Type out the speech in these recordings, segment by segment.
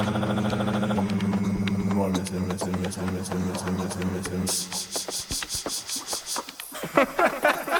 Ha ha ha!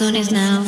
soon is now